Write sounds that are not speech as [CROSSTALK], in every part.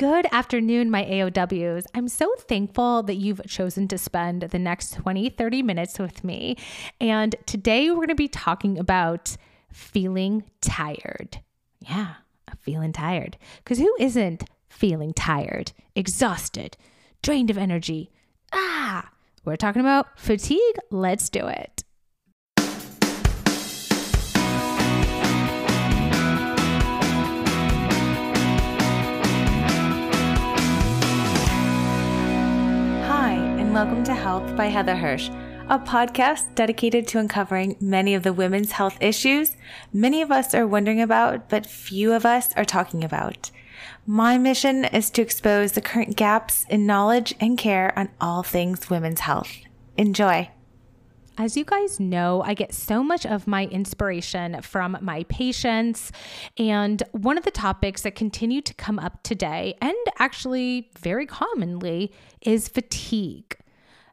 Good afternoon, my AOWs. I'm so thankful that you've chosen to spend the next 20, 30 minutes with me. And today we're going to be talking about feeling tired. Yeah, I'm feeling tired. Because who isn't feeling tired, exhausted, drained of energy? Ah, we're talking about fatigue. Let's do it. And welcome to Health by Heather Hirsch, a podcast dedicated to uncovering many of the women's health issues many of us are wondering about, but few of us are talking about. My mission is to expose the current gaps in knowledge and care on all things women's health. Enjoy. As you guys know, I get so much of my inspiration from my patients. And one of the topics that continue to come up today, and actually very commonly, is fatigue.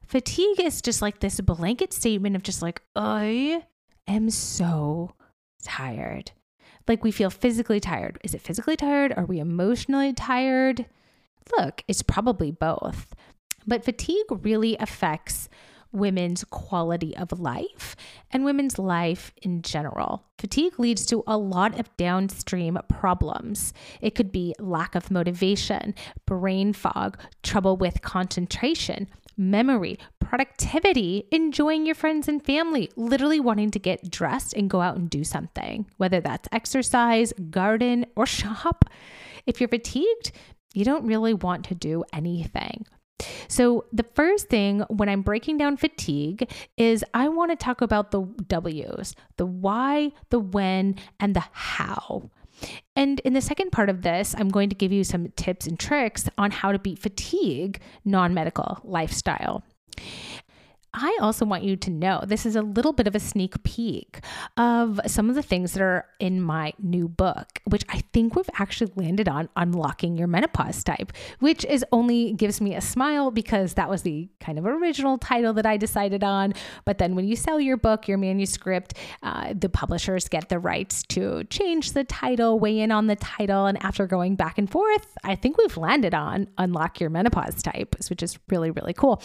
Fatigue is just like this blanket statement of just like, I am so tired. Like we feel physically tired. Is it physically tired? Are we emotionally tired? Look, it's probably both. But fatigue really affects women's quality of life and women's life in general. Fatigue leads to a lot of downstream problems. It could be lack of motivation, brain fog, trouble with concentration, memory, productivity, enjoying your friends and family, literally wanting to get dressed and go out and do something, whether that's exercise, garden, or [LAUGHS] shop. If you're fatigued, you don't really want to do anything. So, the first thing when I'm breaking down fatigue is I want to talk about the W's the why, the when, and the how. And in the second part of this, I'm going to give you some tips and tricks on how to beat fatigue non medical lifestyle. I also want you to know this is a little bit of a sneak peek of some of the things that are in my new book, which I think we've actually landed on unlocking your menopause type, which is only gives me a smile because that was the kind of original title that I decided on. But then when you sell your book, your manuscript, uh, the publishers get the rights to change the title, weigh in on the title. And after going back and forth, I think we've landed on unlock your menopause type, which is really, really cool.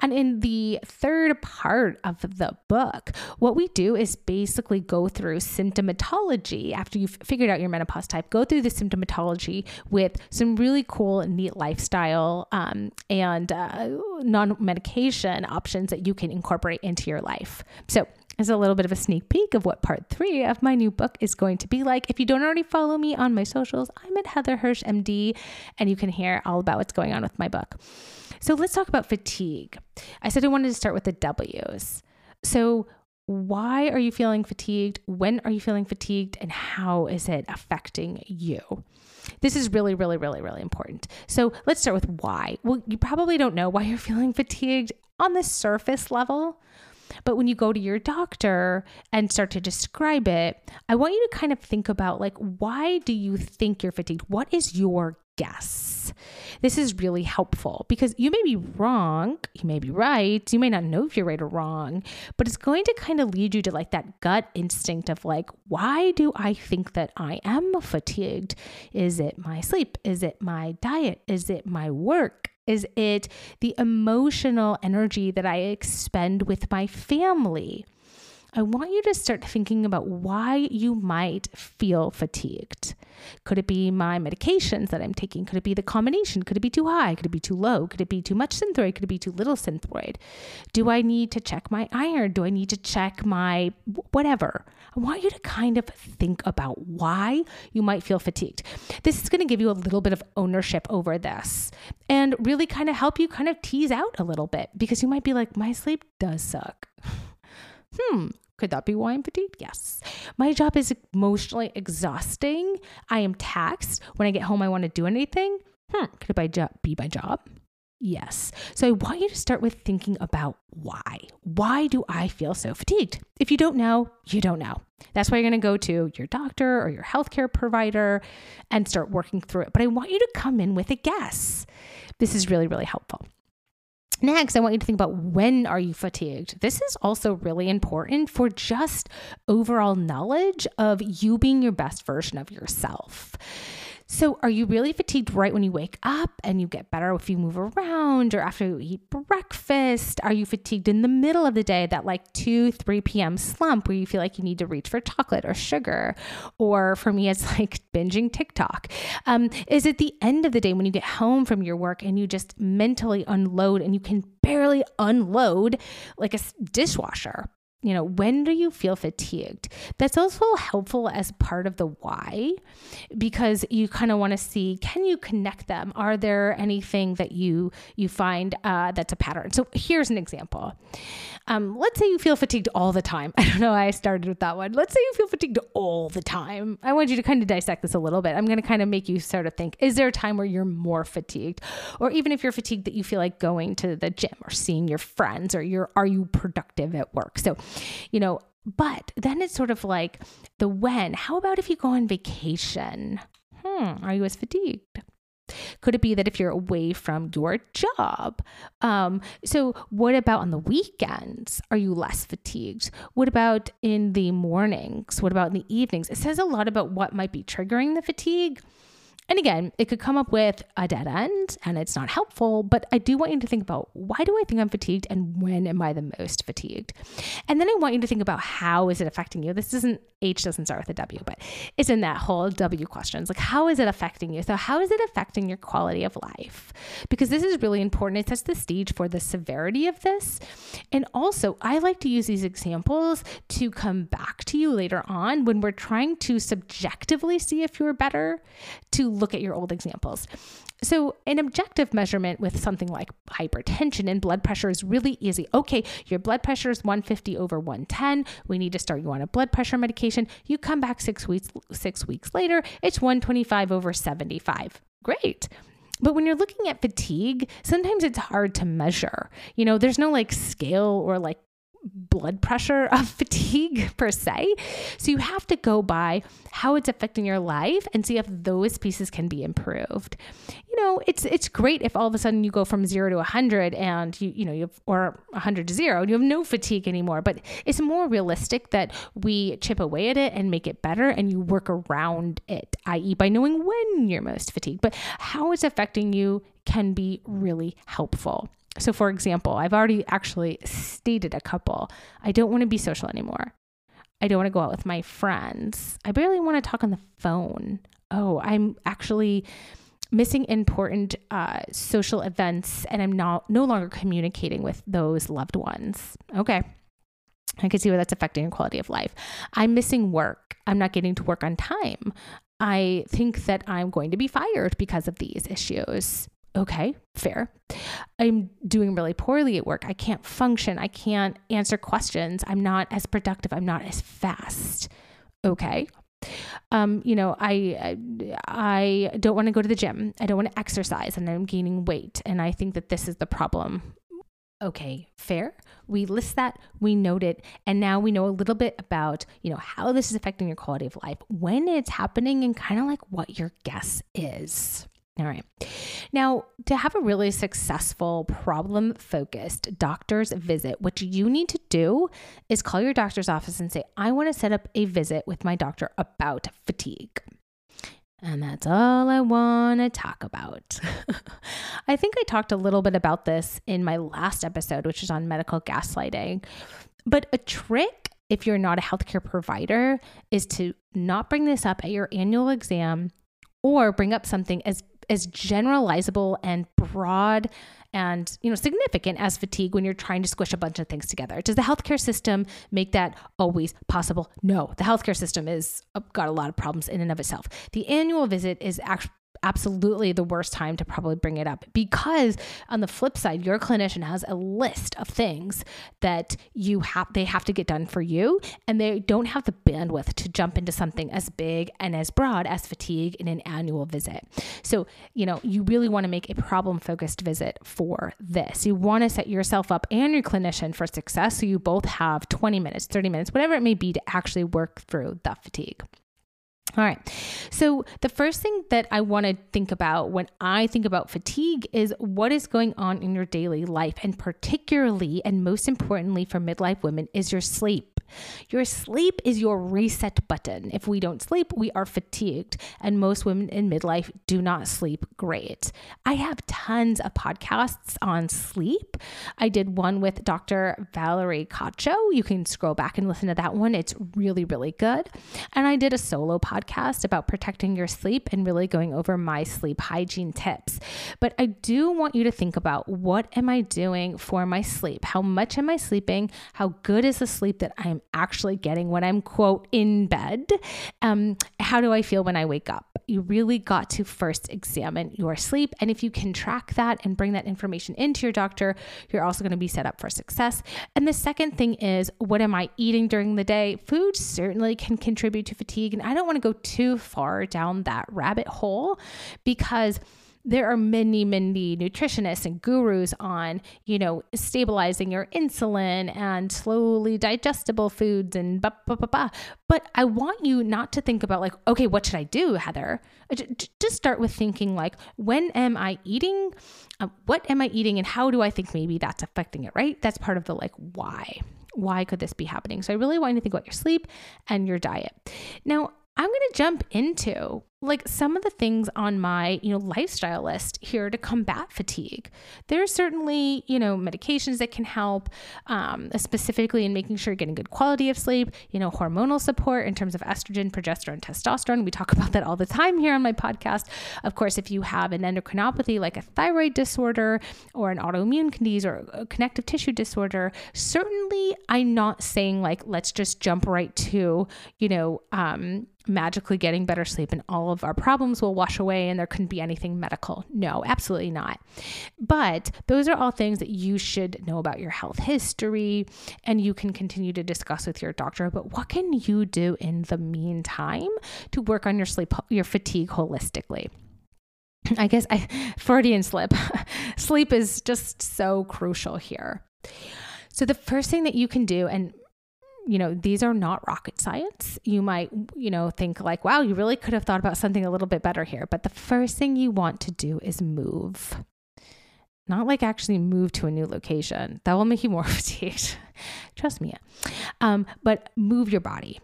And in the third third part of the book, what we do is basically go through symptomatology after you've figured out your menopause type, go through the symptomatology with some really cool, neat lifestyle um, and uh, non medication options that you can incorporate into your life. So, as a little bit of a sneak peek of what part three of my new book is going to be like. If you don't already follow me on my socials, I'm at Heather Hirsch MD, and you can hear all about what's going on with my book. So let's talk about fatigue. I said I wanted to start with the W's. So, why are you feeling fatigued? When are you feeling fatigued? And how is it affecting you? This is really, really, really, really important. So let's start with why. Well, you probably don't know why you're feeling fatigued on the surface level. But when you go to your doctor and start to describe it, I want you to kind of think about like, why do you think you're fatigued? What is your guess. This is really helpful because you may be wrong, you may be right, you may not know if you're right or wrong, but it's going to kind of lead you to like that gut instinct of like, why do I think that I am fatigued? Is it my sleep? Is it my diet? Is it my work? Is it the emotional energy that I expend with my family? I want you to start thinking about why you might feel fatigued. Could it be my medications that I'm taking? Could it be the combination? Could it be too high? Could it be too low? Could it be too much synthroid? Could it be too little synthroid? Do I need to check my iron? Do I need to check my whatever? I want you to kind of think about why you might feel fatigued. This is going to give you a little bit of ownership over this and really kind of help you kind of tease out a little bit because you might be like, my sleep does suck. [SIGHS] hmm, could that be why I'm fatigued? Yes. My job is emotionally exhausting. I am taxed. When I get home, I want to do anything. Hmm, could it be my job? Yes. So I want you to start with thinking about why. Why do I feel so fatigued? If you don't know, you don't know. That's why you're going to go to your doctor or your healthcare provider and start working through it. But I want you to come in with a guess. This is really, really helpful. Next, I want you to think about when are you fatigued? This is also really important for just overall knowledge of you being your best version of yourself. So, are you really fatigued right when you wake up and you get better if you move around or after you eat Are you fatigued in the middle of the day, that like 2, 3 p.m. slump where you feel like you need to reach for chocolate or sugar? Or for me, it's like binging TikTok. Um, is it the end of the day when you get home from your work and you just mentally unload and you can barely unload like a dishwasher? You know, when do you feel fatigued? That's also helpful as part of the why, because you kind of want to see can you connect them? Are there anything that you you find uh, that's a pattern? So here's an example. Um, let's say you feel fatigued all the time. [LAUGHS] I don't know why I started with that one. Let's say you feel fatigued all the time. I want you to kind of dissect this a little bit. I'm going to kind of make you sort of think: Is there a time where you're more fatigued, or even if you're fatigued that you feel like going to the gym or seeing your friends, or you're are you productive at work? So you know, but then it's sort of like the when. How about if you go on vacation? Hmm, are you as fatigued? Could it be that if you're away from your job? Um, so, what about on the weekends? Are you less fatigued? What about in the mornings? What about in the evenings? It says a lot about what might be triggering the fatigue. And again, it could come up with a dead end and it's not helpful, but I do want you to think about why do I think I'm fatigued and when am I the most fatigued? And then I want you to think about how is it affecting you? This isn't H doesn't start with a W, but it's in that whole W questions. Like how is it affecting you? So how is it affecting your quality of life? Because this is really important. It sets the stage for the severity of this. And also, I like to use these examples to come back to you later on when we're trying to subjectively see if you're better to look at your old examples. So, an objective measurement with something like hypertension and blood pressure is really easy. Okay, your blood pressure is 150 over 110. We need to start you on a blood pressure medication. You come back 6 weeks 6 weeks later, it's 125 over 75. Great. But when you're looking at fatigue, sometimes it's hard to measure. You know, there's no like scale or like blood pressure of [LAUGHS] fatigue per se. So you have to go by how it's affecting your life and see if those pieces can be improved. You know, it's it's great if all of a sudden you go from 0 to 100 and you you know, you have, or 100 to 0 and you have no fatigue anymore, but it's more realistic that we chip away at it and make it better and you work around it, i.e. by knowing when you're most fatigued. But how it's affecting you can be really helpful. So, for example, I've already actually stated a couple. I don't want to be social anymore. I don't want to go out with my friends. I barely want to talk on the phone. Oh, I'm actually missing important uh, social events and I'm not no longer communicating with those loved ones. Okay. I can see where that's affecting your quality of life. I'm missing work. I'm not getting to work on time. I think that I'm going to be fired because of these issues. Okay, fair. I'm doing really poorly at work. I can't function. I can't answer questions. I'm not as productive. I'm not as fast. Okay. Um, you know, I I don't want to go to the gym. I don't want to exercise and I'm gaining weight and I think that this is the problem. Okay, fair. We list that, we note it, and now we know a little bit about, you know, how this is affecting your quality of life, when it's happening and kind of like what your guess is. All right. Now, to have a really successful problem focused doctor's visit, what you need to do is call your doctor's office and say, I want to set up a visit with my doctor about fatigue. And that's all I want to talk about. [LAUGHS] I think I talked a little bit about this in my last episode, which is on medical gaslighting. But a trick, if you're not a healthcare provider, is to not bring this up at your annual exam or bring up something as as generalizable and broad and you know significant as fatigue when you're trying to squish a bunch of things together. Does the healthcare system make that always possible? No. The healthcare system is uh, got a lot of problems in and of itself. The annual visit is actually absolutely the worst time to probably bring it up because on the flip side your clinician has a list of things that you have they have to get done for you and they don't have the bandwidth to jump into something as big and as broad as fatigue in an annual visit. So you know you really want to make a problem focused visit for this. You want to set yourself up and your clinician for success so you both have 20 minutes 30 minutes whatever it may be to actually work through the fatigue all right. So, the first thing that I want to think about when I think about fatigue is what is going on in your daily life. And particularly, and most importantly for midlife women, is your sleep. Your sleep is your reset button. If we don't sleep, we are fatigued. And most women in midlife do not sleep great. I have tons of podcasts on sleep. I did one with Dr. Valerie Cacho. You can scroll back and listen to that one. It's really, really good. And I did a solo podcast about protecting your sleep and really going over my sleep hygiene tips. But I do want you to think about what am I doing for my sleep? How much am I sleeping? How good is the sleep that I'm actually getting when I'm, quote, in bed? Um, how do I feel when I wake up? You really got to first examine your sleep. And if you can track that and bring that information into your doctor, you're also going to be set up for success. And the second thing is, what am I eating during the day? Food certainly can contribute to fatigue. And I don't want to go too far down that rabbit hole because there are many, many nutritionists and gurus on, you know, stabilizing your insulin and slowly digestible foods and blah, blah, blah, blah. But I want you not to think about like, okay, what should I do, Heather? Just start with thinking like, when am I eating? Uh, what am I eating? And how do I think maybe that's affecting it, right? That's part of the like, why? Why could this be happening? So I really want you to think about your sleep and your diet. Now, I'm going to jump into like some of the things on my, you know, lifestyle list here to combat fatigue. There are certainly, you know, medications that can help, um, specifically in making sure you're getting good quality of sleep, you know, hormonal support in terms of estrogen, progesterone, testosterone. We talk [LAUGHS] about that all the time here on my podcast. Of course, if you have an endocrinopathy like a thyroid disorder or an autoimmune disease or a connective tissue disorder, certainly I'm not saying like, let's just jump right to, you know, um, magically getting better sleep and of our problems will wash away and there couldn't be anything medical. No, absolutely not. But those are all things that you should know about your health history and you can continue to discuss with your doctor. But what can you do in the meantime to work on your sleep, your fatigue holistically? I guess I Freudian slip. [LAUGHS] sleep is just so crucial here. So the first thing that you can do, and you know, these are not rocket science. You might, you know, think like, wow, you really could have thought about something a little bit better here. But the first thing you want to do is move. Not like actually move to a new location. That will make you more [LAUGHS] fatigued. Trust me. Um, but move your body.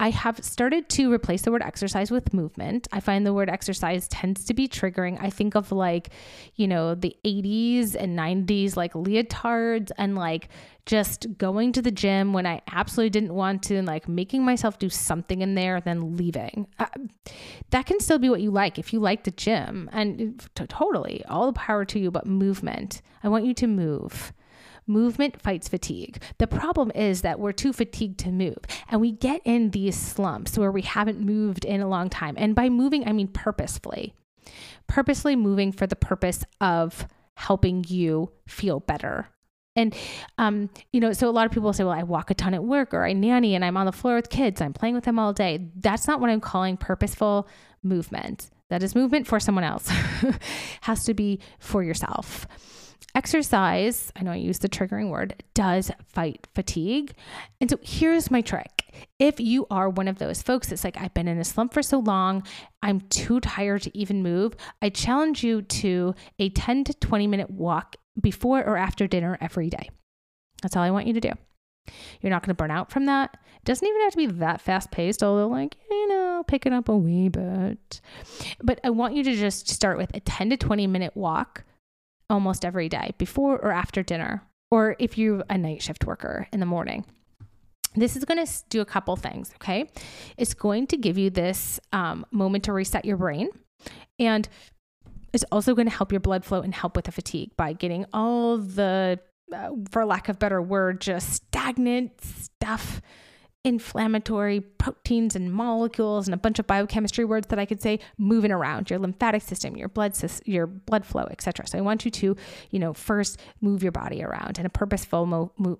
I have started to replace the word exercise with movement. I find the word exercise tends to be triggering. I think of like, you know, the 80s and 90s, like leotards and like just going to the gym when I absolutely didn't want to and like making myself do something in there, then leaving. Uh, that can still be what you like if you like the gym and totally all the power to you, but movement. I want you to move. Movement fights fatigue. The problem is that we're too fatigued to move and we get in these slumps where we haven't moved in a long time. And by moving, I mean purposefully. Purposely moving for the purpose of helping you feel better. And, um, you know, so a lot of people say, well, I walk a ton at work or I nanny and I'm on the floor with kids. I'm playing with them all day. That's not what I'm calling purposeful movement. That is movement for someone else, [LAUGHS] has to be for yourself. Exercise, I know I use the triggering word, does fight fatigue. And so here's my trick. If you are one of those folks that's like, I've been in a slump for so long, I'm too tired to even move, I challenge you to a 10 to 20 minute walk before or after dinner every day. That's all I want you to do. You're not going to burn out from that. It doesn't even have to be that fast paced, although, like, you know, pick it up a wee bit. But I want you to just start with a 10 to 20 minute walk almost every day before or after dinner, or if you're a night shift worker in the morning. This is going to do a couple things, okay? It's going to give you this um, moment to reset your brain. And it's also going to help your blood flow and help with the fatigue by getting all the, uh, for lack of better word, just stagnant stuff inflammatory proteins and molecules and a bunch of biochemistry words that I could say moving around your lymphatic system, your blood system, your blood flow, etc. So I want you to, you know, first move your body around in a purposeful, mo- mo-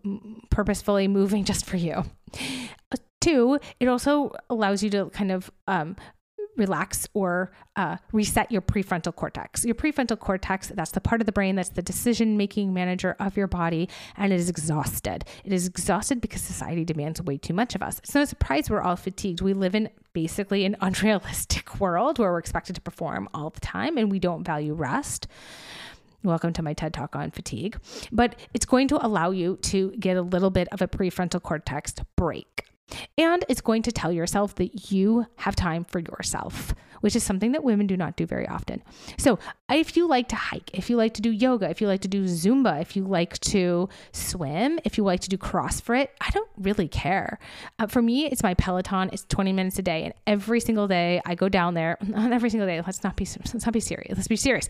purposefully moving [LAUGHS] just for you. Two, it also allows you to kind of um, relax or uh, reset your prefrontal cortex. Your prefrontal cortex, that's the part of the brain that's the decision making manager of your body, and it is exhausted. It is exhausted because society demands way too much of us. It's no surprise we're all fatigued. We live in basically an [LAUGHS] unrealistic world where we're expected to perform all the time and we don't value rest. Welcome to my TED Talk on fatigue. But it's going to allow you to get a little bit of a prefrontal cortex break. And it's going to tell yourself that you have time for yourself, which is something that women do not do very often. So, if you like to hike, if you like to do yoga, if you like to do Zumba, if you like to swim, if you like to do CrossFit, I don't really care. Uh, for me, it's my Peloton. It's 20 minutes a day, and every single day I go down there. [LAUGHS] Every single day. Let's not be let's not be serious. Let's be serious.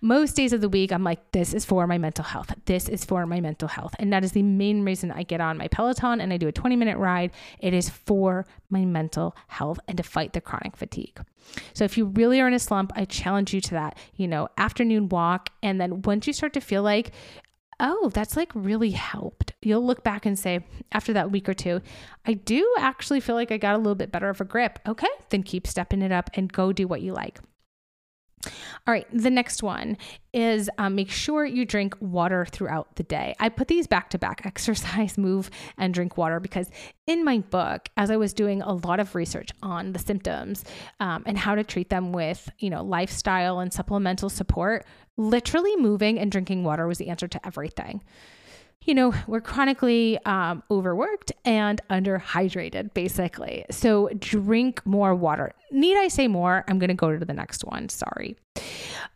Most days of the week, I'm like, this is for my mental health. This is for my mental health, and that is the main reason I get on my Peloton and I do a 20 minute ride it is for my mental health and to fight the chronic fatigue. So if you really are in a slump, I challenge you to that, you know, afternoon walk. And then once you start to feel like, oh, that's like really helped. You'll look back and say, after that week or two, I do actually feel like I got a little bit better of a grip. Okay, then keep stepping it up and go do what you like. All right, the next one is um, make sure you drink water throughout the day. I put these back to back [LAUGHS] exercise, move, and drink water because in my book, as I was doing a lot of research on the symptoms um, and how to treat them with, you know, lifestyle and supplemental support, literally moving and drinking water was the answer to everything you know, we're chronically um, overworked and underhydrated, basically. So drink more water. Need I say more? I'm going to go to the next one. Sorry.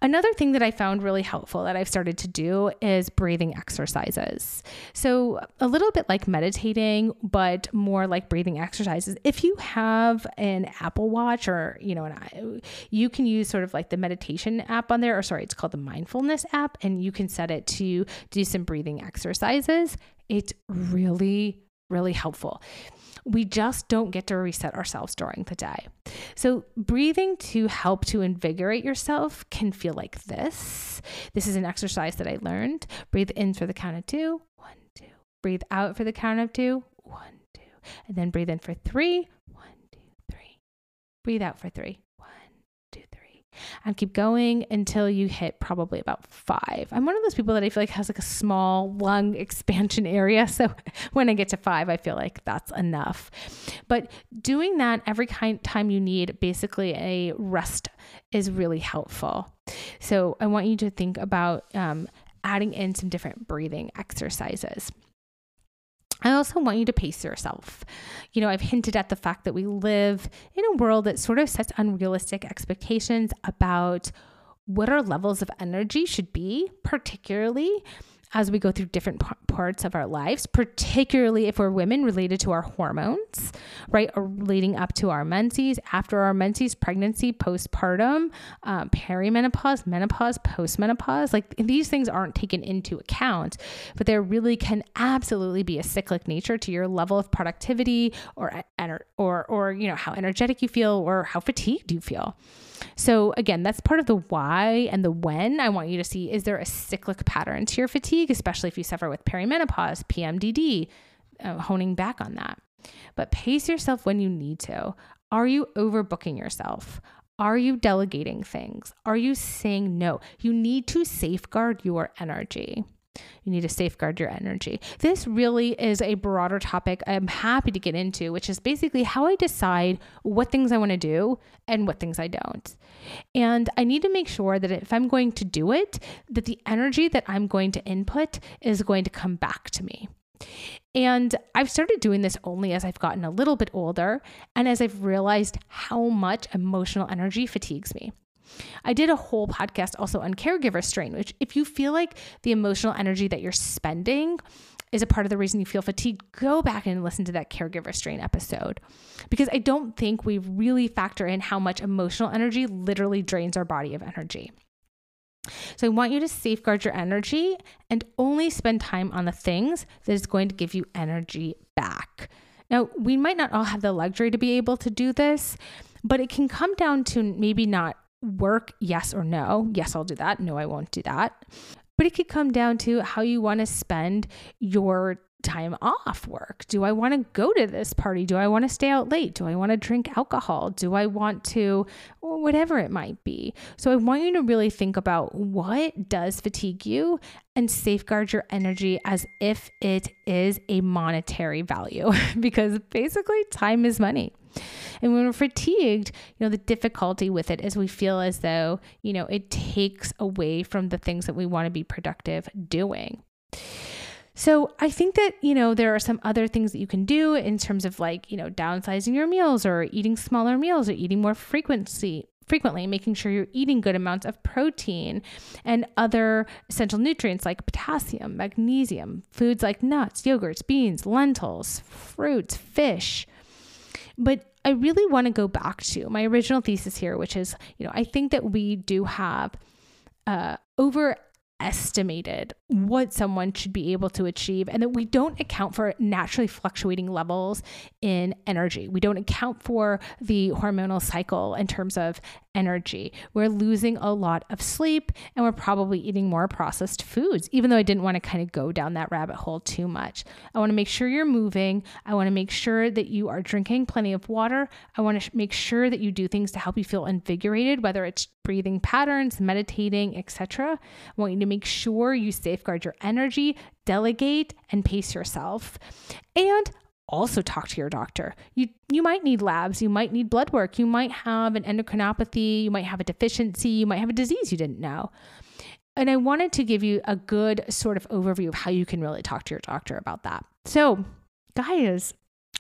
Another thing that I found really helpful that I've started to do is breathing exercises. So, a little bit like meditating, but more like breathing exercises. If you have an Apple Watch or, you know, an, you can use sort of like the meditation app on there, or sorry, it's called the mindfulness app, and you can set it to do some breathing exercises. It's really, really helpful we just don't get to reset ourselves during the day. So, breathing to help to invigorate yourself can feel like this. This is an exercise that I learned. Breathe in for the count of two, one, two. Breathe out for the count of two, one, two. And then breathe in for three, one, two, three. Breathe out for three, and keep going until you hit probably about five. I'm one of those people that I feel like has like a small lung [LAUGHS] expansion area. So [LAUGHS] when I get to five, I feel like that's enough. But doing that every kind time you need basically a rest is really helpful. So I want you to think about um, adding in some different breathing exercises. I also want you to pace yourself. You know, I've hinted at the fact that we live in a world that sort of sets unrealistic expectations about what our levels of energy should be, particularly as we go through different p- parts of our lives, particularly if we're women related to our hormones, right? Or leading up to our menses, after our menses, pregnancy, postpartum, um, perimenopause, menopause, postmenopause. Like these things aren't taken into account, but there really can absolutely be a cyclic nature to your level of productivity or, or, or, you know, how energetic you feel or how fatigued you feel. So, again, that's part of the why and the when I want you to see is there a cyclic pattern to your fatigue, especially if you suffer with perimenopause, PMDD, uh, honing back on that. But pace yourself when you need to. Are you overbooking yourself? Are you delegating things? Are you saying no? You need to safeguard your energy. You need to safeguard your energy. This really is a broader topic I'm happy to get into, which is basically how I decide what things I want to do and what things I don't. And I need to make sure that if I'm going to do it, that the energy that I'm going to input is going to come back to me. And I've started doing this only as I've gotten a little bit older and as I've realized how much emotional energy fatigues me. I did a whole podcast also on caregiver strain, which if you feel like the emotional energy that you're spending is a part of the reason you feel fatigued, go back and listen to that caregiver strain episode. Because I don't think we really factor in how much emotional energy literally drains our body of energy. So I want you to safeguard your energy and only spend time on the things that is going to give you energy back. Now, we might not all have the luxury to be able to do this, but it can come down to maybe not work, yes or no. Yes, I'll do that. No, I won't do that. But it could come down to how you want to spend your time off work? Do I want to go to this party? Do I want to stay out late? Do I want to drink alcohol? Do I want to, whatever it might be? So I want you to really think about what does fatigue you and safeguard your energy as if it is a monetary value [LAUGHS] because basically time is money. And when we're fatigued, you know, the difficulty with it is we feel as though, you know, it takes away from the things that we want to be productive doing. So I think that, you know, there are some other things that you can do in terms of like, you know, downsizing your meals or eating smaller meals or eating more frequency frequently, making sure you're eating good amounts of protein and other essential nutrients like potassium, magnesium, foods like nuts, yogurts, beans, lentils, fruits, fish. But I really want to go back to my original thesis here, which is, you know, I think that we do have uh, over estimated what someone should be able to achieve and that we don't account for naturally fluctuating levels in energy. We don't account for the hormonal cycle in terms of energy. We're losing a lot of sleep and we're probably eating more processed foods, even though I didn't want to kind of go down that rabbit hole too much. I want to make sure you're moving. I want to make sure that you are drinking plenty of water. I want to make sure that you do things to help you feel invigorated, whether it's breathing patterns, meditating, etc. I want you to make sure you safeguard your energy, delegate, and pace yourself. And also talk to your doctor. You you might need labs, you might need blood work, you might have an endocrinopathy, you might have a deficiency, you might have a disease you didn't know. And I wanted to give you a good sort of overview of how you can really talk to your doctor about that. So, guys,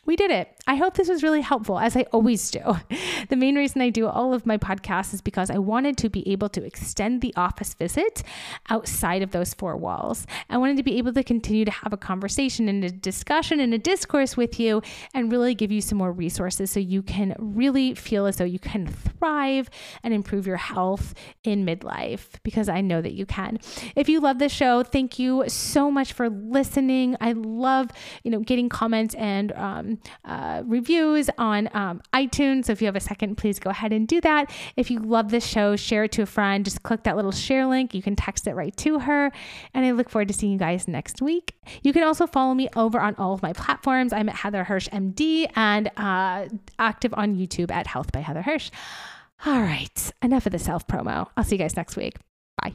we did it. I hope this was really helpful, as I always do. [LAUGHS] The main reason I do all of my podcasts is because I wanted to be able to extend the office visit outside of those four walls. I wanted to be able to continue to have a conversation and a discussion and a discourse with you and really give you some more resources so you can really feel as though you can thrive and improve your health in midlife because I know that you can. If you love this show, thank you so much for listening. I love, you know, getting comments and um, um, uh, reviews on um, iTunes. So if you have a second, please go ahead and do that. If you love this show, share it to a friend. Just click that little share link. You can text it right to her. And I look forward to seeing you guys next week. You can also follow me over on all of my platforms. I'm at Heather Hirsch MD and uh, active on YouTube at Health by Heather Hirsch. All right, enough of the self promo. I'll see you guys next week. Bye.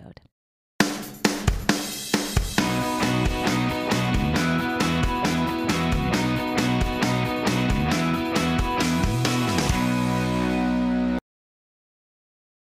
episode.